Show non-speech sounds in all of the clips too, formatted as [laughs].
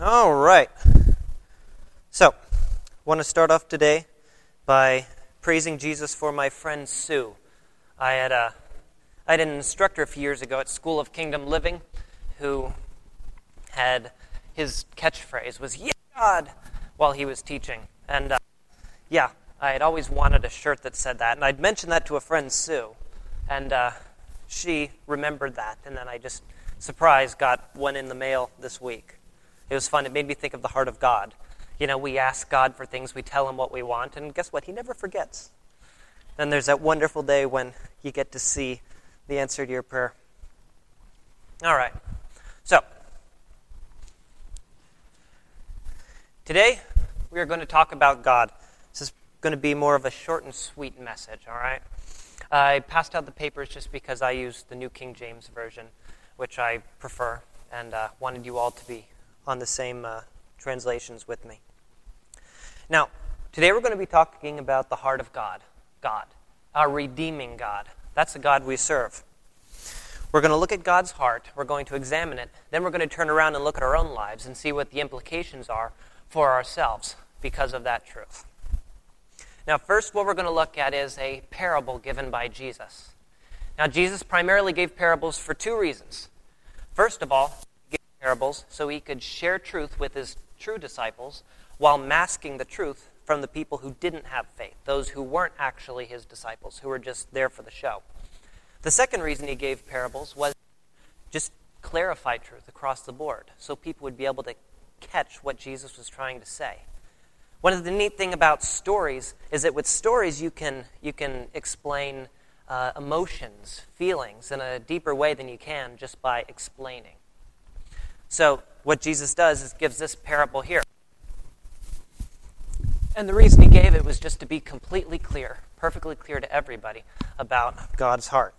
All right. So, want to start off today by praising Jesus for my friend Sue. I had a I had an instructor a few years ago at School of Kingdom Living who had his catchphrase was "Yeah, God" while he was teaching, and uh, yeah, I had always wanted a shirt that said that, and I'd mentioned that to a friend Sue, and uh, she remembered that, and then I just surprise got one in the mail this week. It was fun. It made me think of the heart of God. You know, we ask God for things, we tell Him what we want, and guess what? He never forgets. Then there's that wonderful day when you get to see the answer to your prayer. All right. So, today we are going to talk about God. This is going to be more of a short and sweet message, all right? I passed out the papers just because I used the New King James Version, which I prefer, and uh, wanted you all to be on the same uh, translations with me. Now, today we're going to be talking about the heart of God, God, our redeeming God. That's the God we serve. We're going to look at God's heart, we're going to examine it, then we're going to turn around and look at our own lives and see what the implications are for ourselves because of that truth. Now, first, what we're going to look at is a parable given by Jesus. Now, Jesus primarily gave parables for two reasons. First of all, parables so he could share truth with his true disciples while masking the truth from the people who didn't have faith, those who weren't actually his disciples, who were just there for the show. The second reason he gave parables was just clarify truth across the board so people would be able to catch what Jesus was trying to say. One of the neat thing about stories is that with stories you can you can explain uh, emotions, feelings in a deeper way than you can just by explaining. So what Jesus does is gives this parable here. And the reason he gave it was just to be completely clear, perfectly clear to everybody about God's heart.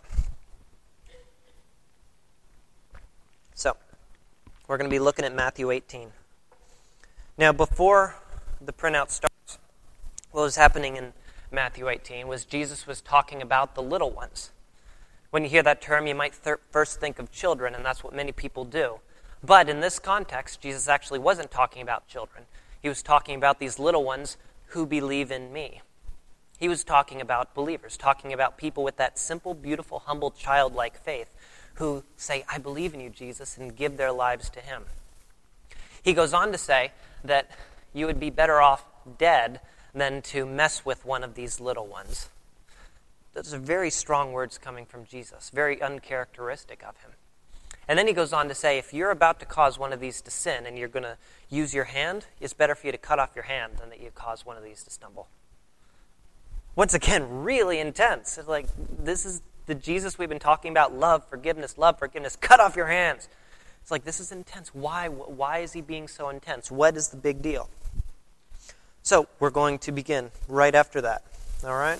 So, we're going to be looking at Matthew 18. Now, before the printout starts, what was happening in Matthew 18 was Jesus was talking about the little ones. When you hear that term, you might th- first think of children, and that's what many people do. But in this context, Jesus actually wasn't talking about children. He was talking about these little ones who believe in me. He was talking about believers, talking about people with that simple, beautiful, humble, childlike faith who say, I believe in you, Jesus, and give their lives to Him. He goes on to say that you would be better off dead than to mess with one of these little ones. Those are very strong words coming from Jesus, very uncharacteristic of him. And then he goes on to say if you're about to cause one of these to sin and you're going to use your hand, it's better for you to cut off your hand than that you cause one of these to stumble. Once again, really intense. It's like this is the Jesus we've been talking about love, forgiveness, love, forgiveness. Cut off your hands. It's like this is intense. Why why is he being so intense? What is the big deal? So we're going to begin right after that. All right?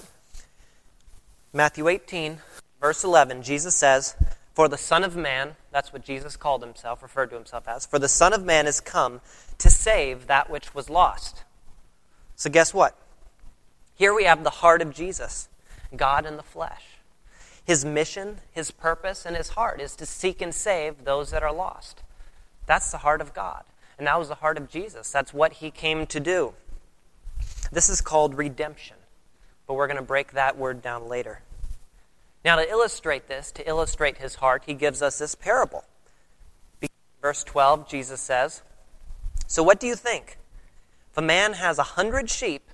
Matthew 18, verse 11, Jesus says, For the Son of Man, that's what Jesus called himself, referred to himself as, for the Son of Man is come to save that which was lost. So guess what? Here we have the heart of Jesus, God in the flesh. His mission, his purpose, and his heart is to seek and save those that are lost. That's the heart of God. And that was the heart of Jesus. That's what he came to do. This is called redemption, but we're going to break that word down later. Now, to illustrate this, to illustrate his heart, he gives us this parable. Verse 12, Jesus says, So what do you think? If a man has a hundred sheep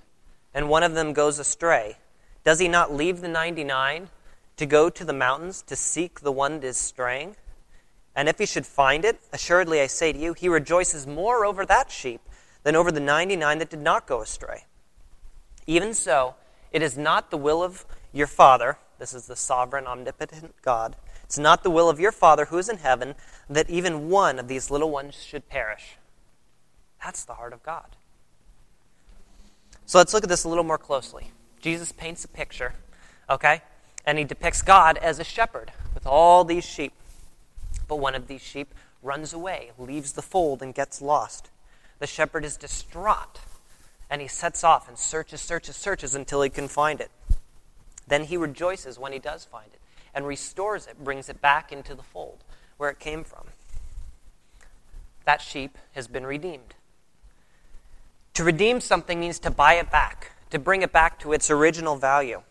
and one of them goes astray, does he not leave the 99 to go to the mountains to seek the one that is straying? And if he should find it, assuredly I say to you, he rejoices more over that sheep than over the 99 that did not go astray. Even so, it is not the will of your Father, this is the sovereign, omnipotent God, it's not the will of your Father who is in heaven that even one of these little ones should perish. That's the heart of God. So let's look at this a little more closely. Jesus paints a picture, okay? And he depicts God as a shepherd with all these sheep. But one of these sheep runs away, leaves the fold, and gets lost. The shepherd is distraught and he sets off and searches, searches, searches until he can find it. Then he rejoices when he does find it and restores it, brings it back into the fold where it came from. that sheep has been redeemed. To redeem something means to buy it back, to bring it back to its original value.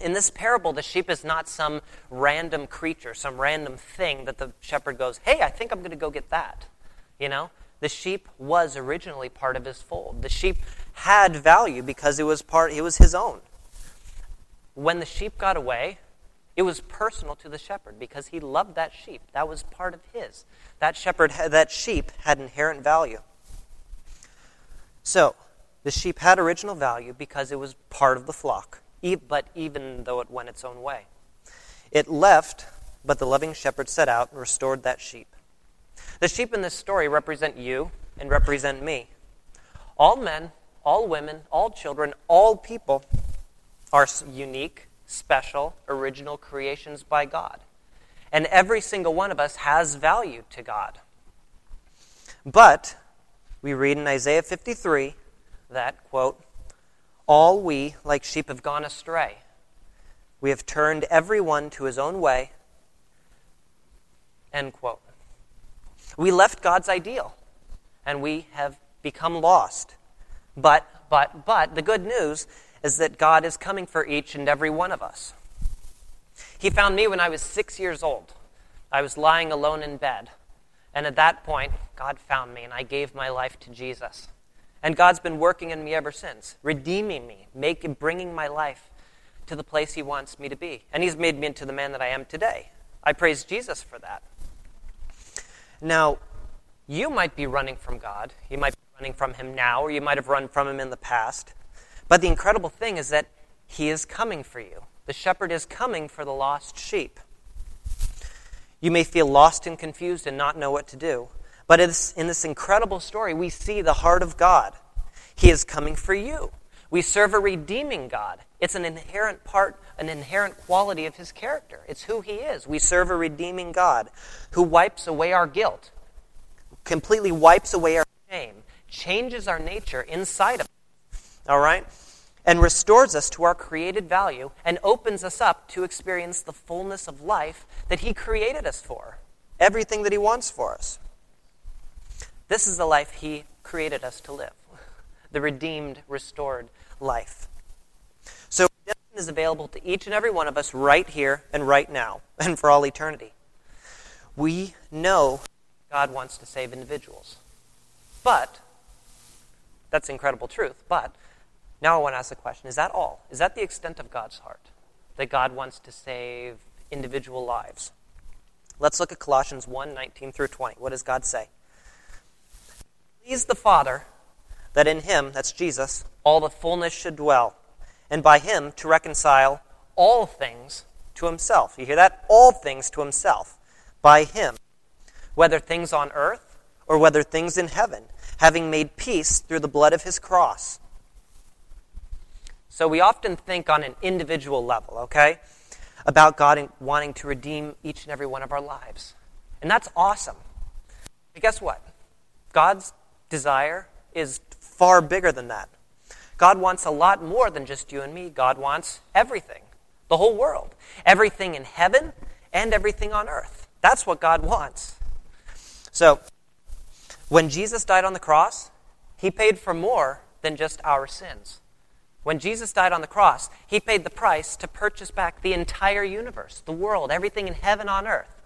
In this parable, the sheep is not some random creature, some random thing that the shepherd goes, Hey, I think I'm going to go get that. You know? The sheep was originally part of his fold. The sheep had value because it was part it was his own. When the sheep got away, it was personal to the shepherd because he loved that sheep. That was part of his. That shepherd that sheep had inherent value. So, the sheep had original value because it was part of the flock, but even though it went its own way. It left, but the loving shepherd set out and restored that sheep. The sheep in this story represent you and represent me. All men, all women, all children, all people are unique, special, original creations by God. And every single one of us has value to God. But we read in Isaiah 53 that, quote, all we, like sheep, have gone astray. We have turned every one to his own way. End quote. We left God's ideal and we have become lost. But, but, but, the good news is that God is coming for each and every one of us. He found me when I was six years old. I was lying alone in bed. And at that point, God found me and I gave my life to Jesus. And God's been working in me ever since, redeeming me, making, bringing my life to the place He wants me to be. And He's made me into the man that I am today. I praise Jesus for that. Now, you might be running from God. You might be running from Him now, or you might have run from Him in the past. But the incredible thing is that He is coming for you. The shepherd is coming for the lost sheep. You may feel lost and confused and not know what to do. But in this incredible story, we see the heart of God. He is coming for you. We serve a redeeming God. It's an inherent part, an inherent quality of his character. It's who he is. We serve a redeeming God who wipes away our guilt, completely wipes away our shame, changes our nature inside of us. All right? And restores us to our created value and opens us up to experience the fullness of life that he created us for. Everything that he wants for us. This is the life he created us to live [laughs] the redeemed, restored life. So, redemption is available to each and every one of us right here and right now, [laughs] and for all eternity. We know God wants to save individuals. But, that's incredible truth. But, now I want to ask the question is that all? Is that the extent of God's heart? That God wants to save individual lives? Let's look at Colossians 1 19 through 20. What does God say? Please the Father that in him, that's Jesus, all the fullness should dwell, and by him to reconcile all things to himself. You hear that? All things to himself. By him. Whether things on earth or whether things in heaven, having made peace through the blood of his cross. So we often think on an individual level, okay, about God wanting to redeem each and every one of our lives. And that's awesome. But guess what? God's desire is far bigger than that. God wants a lot more than just you and me. God wants everything, the whole world, everything in heaven and everything on earth. That's what God wants. So, when Jesus died on the cross, he paid for more than just our sins. When Jesus died on the cross, he paid the price to purchase back the entire universe, the world, everything in heaven on earth.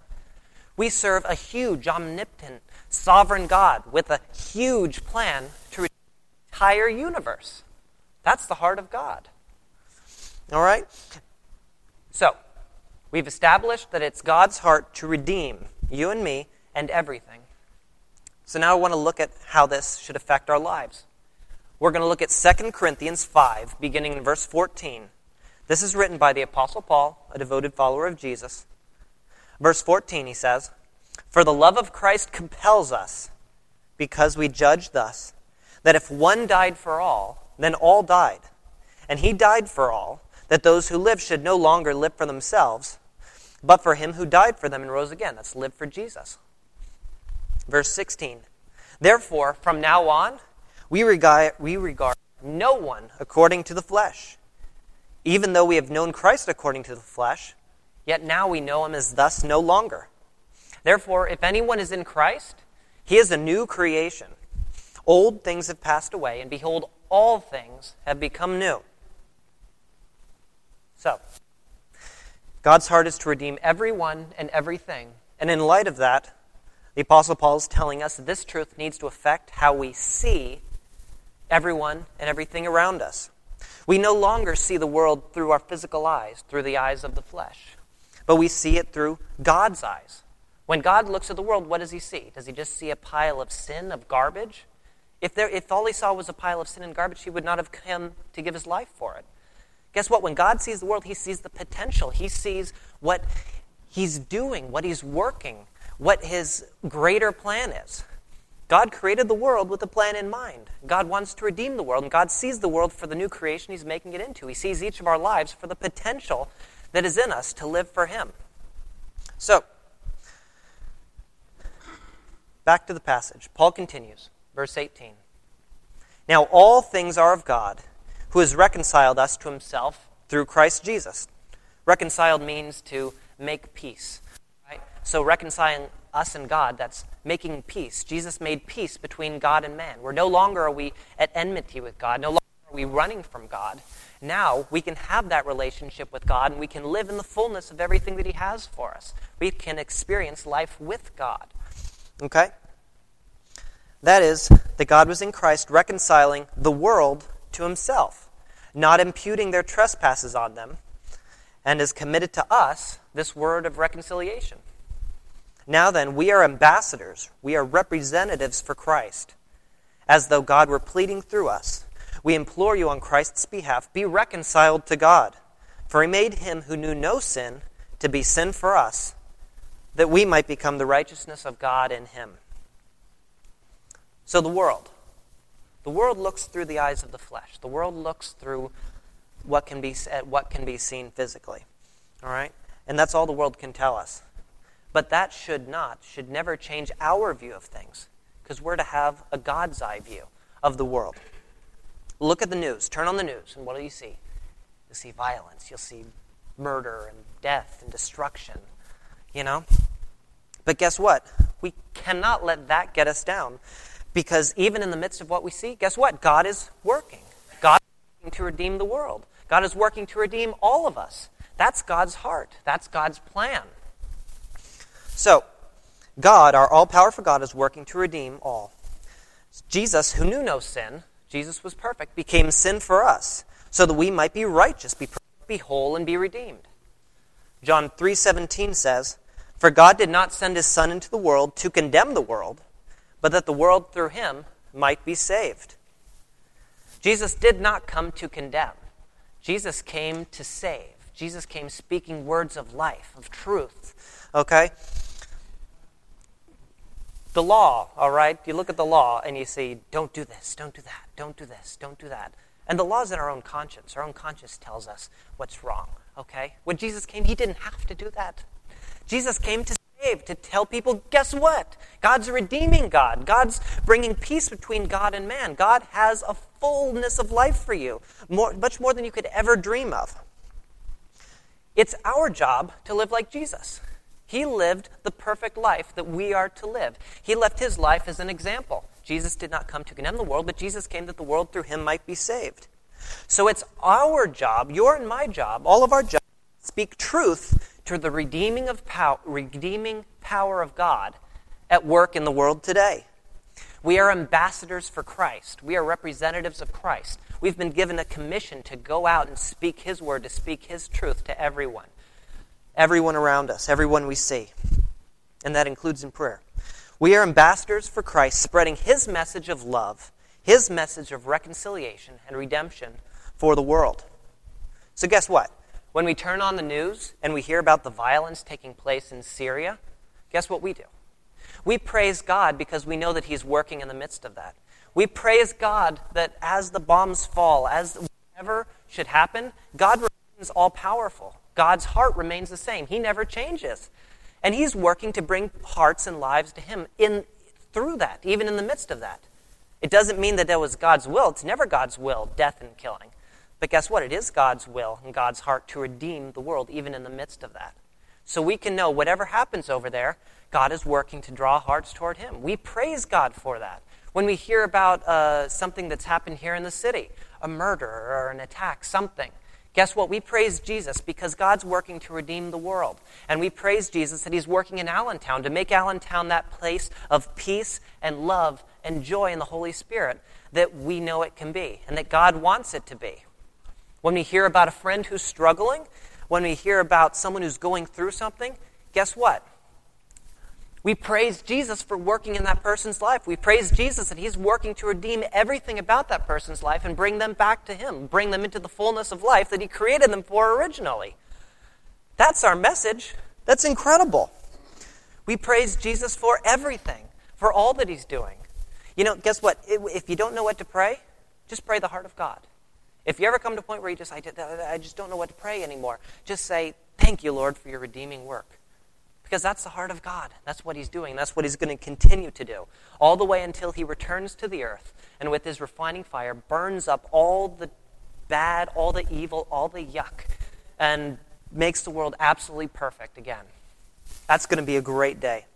We serve a huge, omnipotent, sovereign God with a huge plan to redeem the entire universe. That's the heart of God. All right? So, we've established that it's God's heart to redeem you and me and everything. So now I want to look at how this should affect our lives. We're going to look at 2 Corinthians 5, beginning in verse 14. This is written by the Apostle Paul, a devoted follower of Jesus. Verse 14, he says, For the love of Christ compels us, because we judge thus that if one died for all, then all died. And he died for all, that those who live should no longer live for themselves, but for him who died for them and rose again. That's live for Jesus. Verse 16. Therefore, from now on, we regard, we regard no one according to the flesh. Even though we have known Christ according to the flesh, yet now we know him as thus no longer. Therefore, if anyone is in Christ, He is a new creation. Old things have passed away, and behold, all things have become new. So, God's heart is to redeem everyone and everything. And in light of that, the Apostle Paul is telling us this truth needs to affect how we see everyone and everything around us. We no longer see the world through our physical eyes, through the eyes of the flesh, but we see it through God's eyes. When God looks at the world, what does he see? Does he just see a pile of sin, of garbage? If, there, if all he saw was a pile of sin and garbage, he would not have come to give his life for it. Guess what? When God sees the world, he sees the potential. He sees what he's doing, what he's working, what his greater plan is. God created the world with a plan in mind. God wants to redeem the world, and God sees the world for the new creation He's making it into. He sees each of our lives for the potential that is in us to live for Him. So, back to the passage. Paul continues, verse 18. Now, all things are of God, who has reconciled us to Himself through Christ Jesus. Reconciled means to make peace. Right? So, reconciling us and God, that's making peace. Jesus made peace between God and man. We're no longer are we at enmity with God. No longer are we running from God. Now we can have that relationship with God and we can live in the fullness of everything that He has for us. We can experience life with God. Okay? That is, that God was in Christ reconciling the world to Himself, not imputing their trespasses on them, and has committed to us this word of reconciliation. Now then, we are ambassadors, we are representatives for Christ, as though God were pleading through us. We implore you on Christ's behalf, be reconciled to God. For he made him who knew no sin to be sin for us, that we might become the righteousness of God in him. So the world. The world looks through the eyes of the flesh. The world looks through what can be, what can be seen physically. All right? And that's all the world can tell us. But that should not, should never change our view of things, because we're to have a God's eye view of the world. Look at the news, turn on the news, and what do you see? You'll see violence, you'll see murder and death and destruction, you know? But guess what? We cannot let that get us down, because even in the midst of what we see, guess what? God is working. God is working to redeem the world. God is working to redeem all of us. That's God's heart. That's God's plan. So, God, our all powerful God, is working to redeem all. Jesus, who knew no sin, Jesus was perfect, became sin for us, so that we might be righteous, be perfect, be whole, and be redeemed. John 3:17 says, "For God did not send his son into the world to condemn the world, but that the world through him might be saved." Jesus did not come to condemn. Jesus came to save. Jesus came speaking words of life, of truth. Okay? The law, all right? You look at the law and you see, don't do this, don't do that, don't do this, don't do that. And the law is in our own conscience. Our own conscience tells us what's wrong, okay? When Jesus came, he didn't have to do that. Jesus came to save, to tell people, guess what? God's redeeming God. God's bringing peace between God and man. God has a fullness of life for you, more, much more than you could ever dream of. It's our job to live like Jesus. He lived the perfect life that we are to live. He left his life as an example. Jesus did not come to condemn the world, but Jesus came that the world through him might be saved. So it's our job, your and my job, all of our job, speak truth to the redeeming of power, redeeming power of God at work in the world today. We are ambassadors for Christ. We are representatives of Christ. We've been given a commission to go out and speak His word, to speak His truth to everyone everyone around us, everyone we see. And that includes in prayer. We are ambassadors for Christ, spreading his message of love, his message of reconciliation and redemption for the world. So, guess what? When we turn on the news and we hear about the violence taking place in Syria, guess what we do? We praise God because we know that He's working in the midst of that. We praise God that as the bombs fall, as whatever should happen, God remains all powerful. God's heart remains the same. He never changes. And he's working to bring hearts and lives to him in through that, even in the midst of that. It doesn't mean that that was God's will. It's never God's will, death and killing. But guess what? It is God's will and God's heart to redeem the world, even in the midst of that. So we can know whatever happens over there, God is working to draw hearts toward Him. We praise God for that. When we hear about uh, something that's happened here in the city, a murder or an attack, something, guess what? We praise Jesus because God's working to redeem the world. And we praise Jesus that He's working in Allentown to make Allentown that place of peace and love and joy in the Holy Spirit that we know it can be and that God wants it to be. When we hear about a friend who's struggling, when we hear about someone who's going through something, guess what? We praise Jesus for working in that person's life. We praise Jesus that He's working to redeem everything about that person's life and bring them back to Him, bring them into the fullness of life that He created them for originally. That's our message. That's incredible. We praise Jesus for everything, for all that He's doing. You know, guess what? If you don't know what to pray, just pray the heart of God. If you ever come to a point where you just, I, just don't know what to pray anymore, just say, Thank you, Lord, for your redeeming work. Because that's the heart of God. That's what He's doing. That's what He's going to continue to do. All the way until He returns to the earth and with His refining fire burns up all the bad, all the evil, all the yuck, and makes the world absolutely perfect again. That's going to be a great day.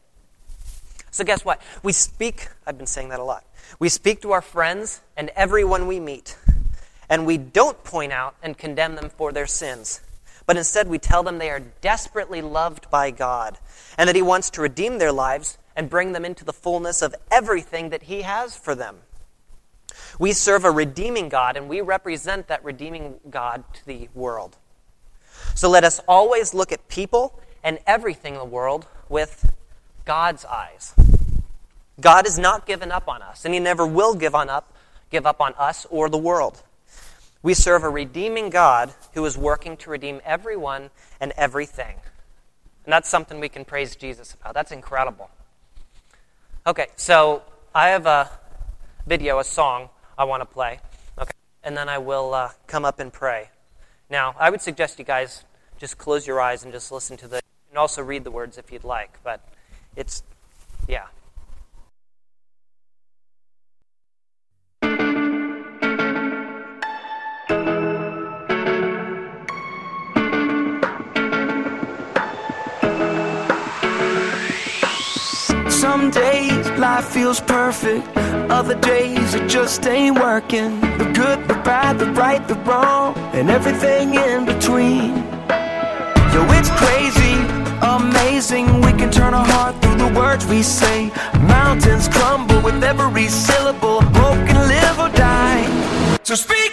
So, guess what? We speak, I've been saying that a lot. We speak to our friends and everyone we meet, and we don't point out and condemn them for their sins. But instead, we tell them they are desperately loved by God and that He wants to redeem their lives and bring them into the fullness of everything that He has for them. We serve a redeeming God, and we represent that redeeming God to the world. So let us always look at people and everything in the world with God's eyes. God has not given up on us, and He never will give on up, give up on us or the world. We serve a redeeming God who is working to redeem everyone and everything. And that's something we can praise Jesus about. That's incredible. Okay, so I have a video, a song I want to play. Okay, and then I will uh, come up and pray. Now, I would suggest you guys just close your eyes and just listen to the, and also read the words if you'd like. But it's, yeah. Some days life feels perfect, other days it just ain't working. The good, the bad, the right, the wrong, and everything in between. Yo, it's crazy, amazing. We can turn our heart through the words we say. Mountains crumble with every syllable. Can live or die. So speak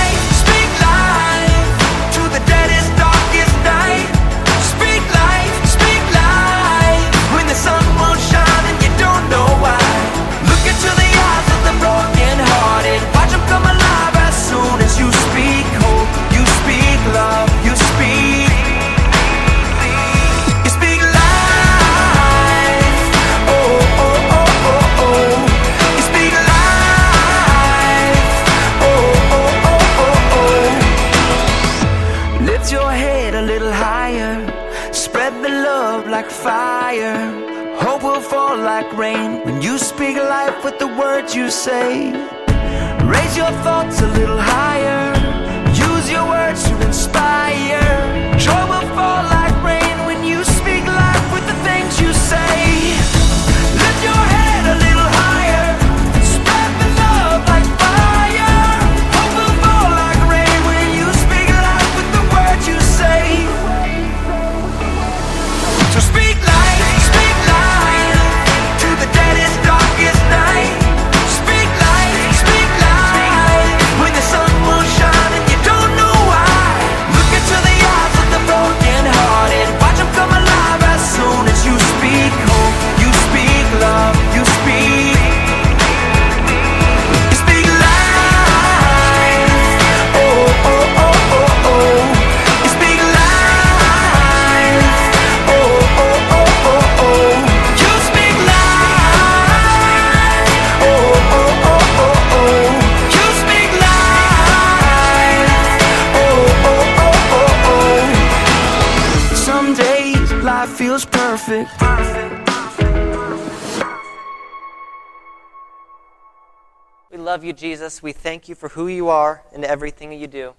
love you, Jesus. We thank you for who you are and everything you do.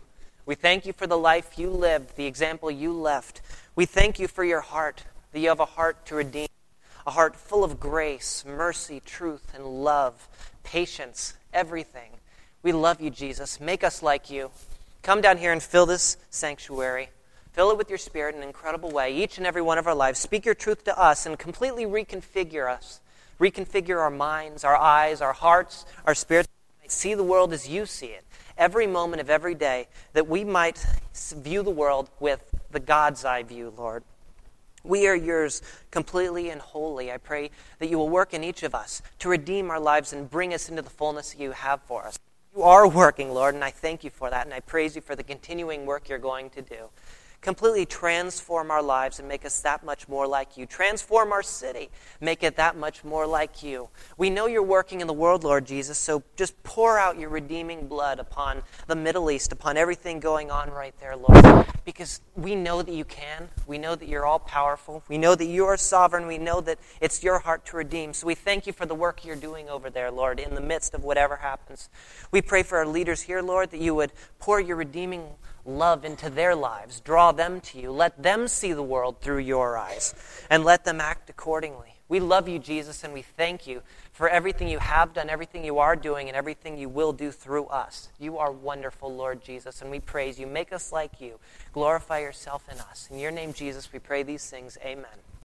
We thank you for the life you lived, the example you left. We thank you for your heart, that you have a heart to redeem, a heart full of grace, mercy, truth, and love, patience, everything. We love you, Jesus. Make us like you. Come down here and fill this sanctuary. Fill it with your spirit in an incredible way, each and every one of our lives. Speak your truth to us and completely reconfigure us. Reconfigure our minds, our eyes, our hearts, our spirits. See the world as you see it every moment of every day, that we might view the world with the God's eye view, Lord. We are yours completely and wholly. I pray that you will work in each of us to redeem our lives and bring us into the fullness you have for us. You are working, Lord, and I thank you for that, and I praise you for the continuing work you're going to do completely transform our lives and make us that much more like you. Transform our city, make it that much more like you. We know you're working in the world, Lord Jesus, so just pour out your redeeming blood upon the Middle East, upon everything going on right there, Lord, because we know that you can. We know that you're all powerful. We know that you are sovereign. We know that it's your heart to redeem. So we thank you for the work you're doing over there, Lord, in the midst of whatever happens. We pray for our leaders here, Lord, that you would pour your redeeming love into their lives. Draw them to you. Let them see the world through your eyes and let them act accordingly. We love you, Jesus, and we thank you for everything you have done, everything you are doing, and everything you will do through us. You are wonderful, Lord Jesus, and we praise you. Make us like you. Glorify yourself in us. In your name, Jesus, we pray these things. Amen.